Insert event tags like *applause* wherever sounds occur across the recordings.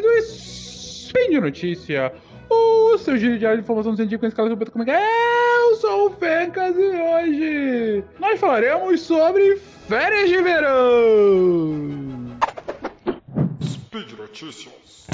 de Notícia, o seu giro diário de informação científica em escala é é? Eu sou o Fencas e hoje nós falaremos sobre férias de verão. Speed Notícias.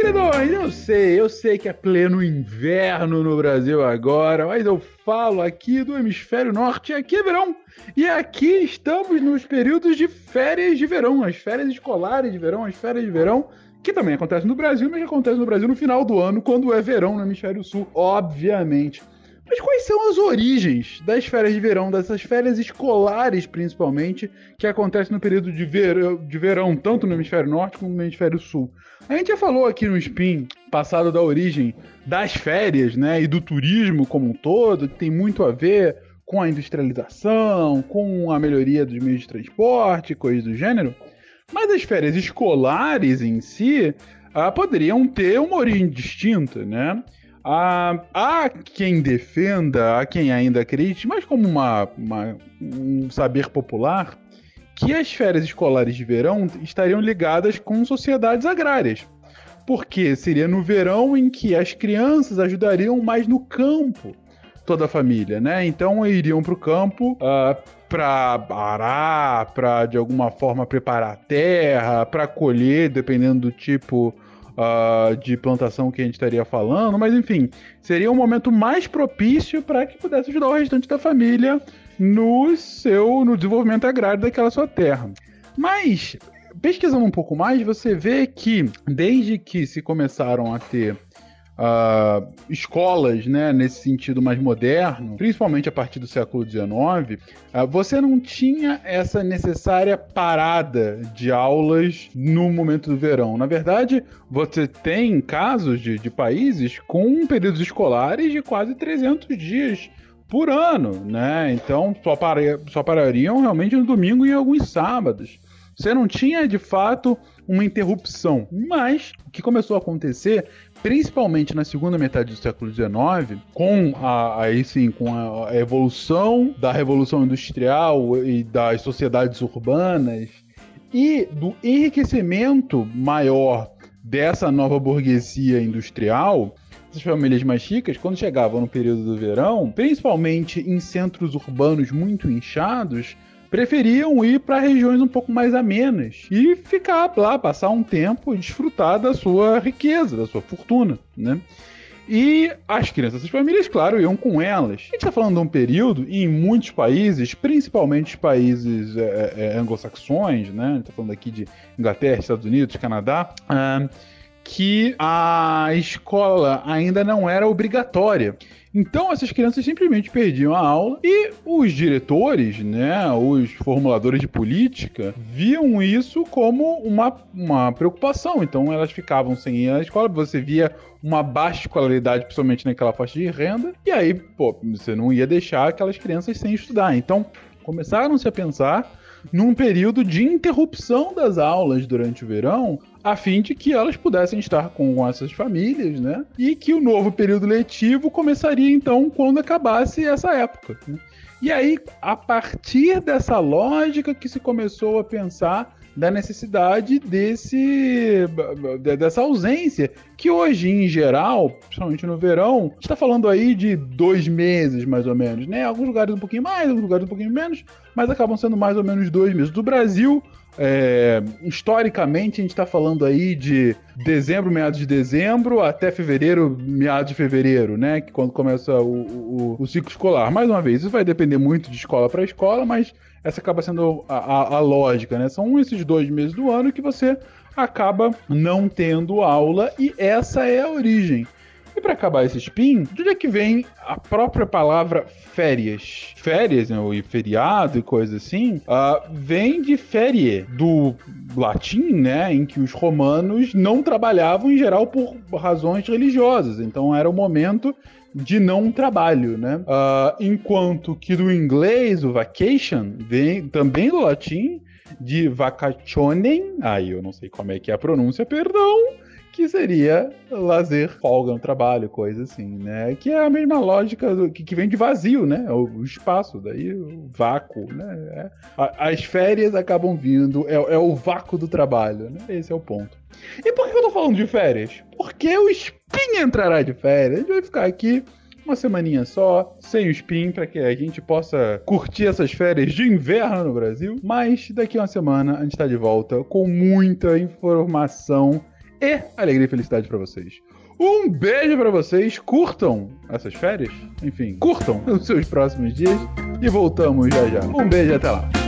Queridões, eu sei, eu sei que é pleno inverno no Brasil agora, mas eu falo aqui do hemisfério norte, aqui é verão. E aqui estamos nos períodos de férias de verão, as férias escolares de verão, as férias de verão, que também acontecem no Brasil, mas acontecem no Brasil no final do ano, quando é verão no hemisfério sul, obviamente. Mas quais são as origens das férias de verão, dessas férias escolares principalmente, que acontecem no período de verão, de verão, tanto no hemisfério norte como no hemisfério sul? A gente já falou aqui no Spin passado da origem das férias, né, e do turismo como um todo, que tem muito a ver com a industrialização, com a melhoria dos meios de transporte, coisas do gênero. Mas as férias escolares em si ah, poderiam ter uma origem distinta, né? Ah, há quem defenda, há quem ainda acredite, mas como uma, uma, um saber popular, que as férias escolares de verão estariam ligadas com sociedades agrárias. Porque seria no verão em que as crianças ajudariam mais no campo toda a família, né? Então iriam para o campo uh, ah, para arar, para de alguma forma preparar a terra, para colher, dependendo do tipo uh, de plantação que a gente estaria falando, mas enfim, seria um momento mais propício para que pudesse ajudar o restante da família no seu no desenvolvimento agrário daquela sua terra. Mas pesquisando um pouco mais, você vê que desde que se começaram a ter uh, escolas, né, nesse sentido mais moderno, principalmente a partir do século XIX, uh, você não tinha essa necessária parada de aulas no momento do verão. Na verdade, você tem casos de, de países com períodos escolares de quase 300 dias por ano, né? Então só, para, só parariam realmente no domingo e alguns sábados. Você não tinha de fato uma interrupção. Mas o que começou a acontecer principalmente na segunda metade do século XIX, com a, aí sim, com a, evolução da revolução industrial e das sociedades urbanas e do enriquecimento maior dessa nova burguesia industrial, essas famílias mais ricas, quando chegavam no período do verão, principalmente em centros urbanos muito inchados, preferiam ir para regiões um pouco mais amenas e ficar lá, passar um tempo e desfrutar da sua riqueza, da sua fortuna, né? E as crianças das famílias, claro, iam com elas. A gente está falando de um período em muitos países, principalmente países é, é, é anglo-saxões, né? A gente está falando aqui de Inglaterra, Estados Unidos, Canadá. Uh, que a escola ainda não era obrigatória. Então essas crianças simplesmente perdiam a aula e os diretores, né, os formuladores de política, viam isso como uma, uma preocupação. Então elas ficavam sem ir à escola, você via uma baixa escolaridade, principalmente naquela faixa de renda, e aí, pô, você não ia deixar aquelas crianças sem estudar. Então começaram-se a pensar num período de interrupção das aulas durante o verão, a fim de que elas pudessem estar com essas famílias, né? E que o novo período letivo começaria então quando acabasse essa época. Né? E aí, a partir dessa lógica que se começou a pensar da necessidade desse dessa ausência que hoje em geral, principalmente no verão, está falando aí de dois meses mais ou menos, né? Alguns lugares um pouquinho mais, alguns lugares um pouquinho menos, mas acabam sendo mais ou menos dois meses. Do Brasil, é, historicamente, a gente está falando aí de dezembro, meados de dezembro, até fevereiro, meados de fevereiro, né? Que quando começa o, o, o ciclo escolar. Mais uma vez, isso vai depender muito de escola para escola, mas essa acaba sendo a, a, a lógica, né? São esses dois meses do ano que você acaba não tendo aula e essa é a origem. E para acabar esse spin, de onde é que vem a própria palavra férias? Férias, né, e feriado e coisa assim, uh, vem de ferie, do latim, né, em que os romanos não trabalhavam em geral por razões religiosas. Então era o momento de não trabalho, né? Uh, enquanto que do inglês, o vacation, vem também do latim, de vacationem, aí eu não sei como é que é a pronúncia, perdão, que seria lazer, folga no trabalho, coisa assim, né? Que é a mesma lógica do, que, que vem de vazio, né? O, o espaço, daí o vácuo, né? É, a, as férias acabam vindo, é, é, o vácuo do trabalho, né? Esse é o ponto. E por que eu tô falando de férias? Porque o Spin entrará de férias. A gente vai ficar aqui uma semaninha só, sem o spin, para que a gente possa curtir essas férias de inverno no Brasil. Mas daqui a uma semana a gente está de volta com muita informação e alegria e felicidade para vocês. Um beijo para vocês, curtam essas férias, enfim, curtam *laughs* os seus próximos dias e voltamos já já. Um beijo até lá.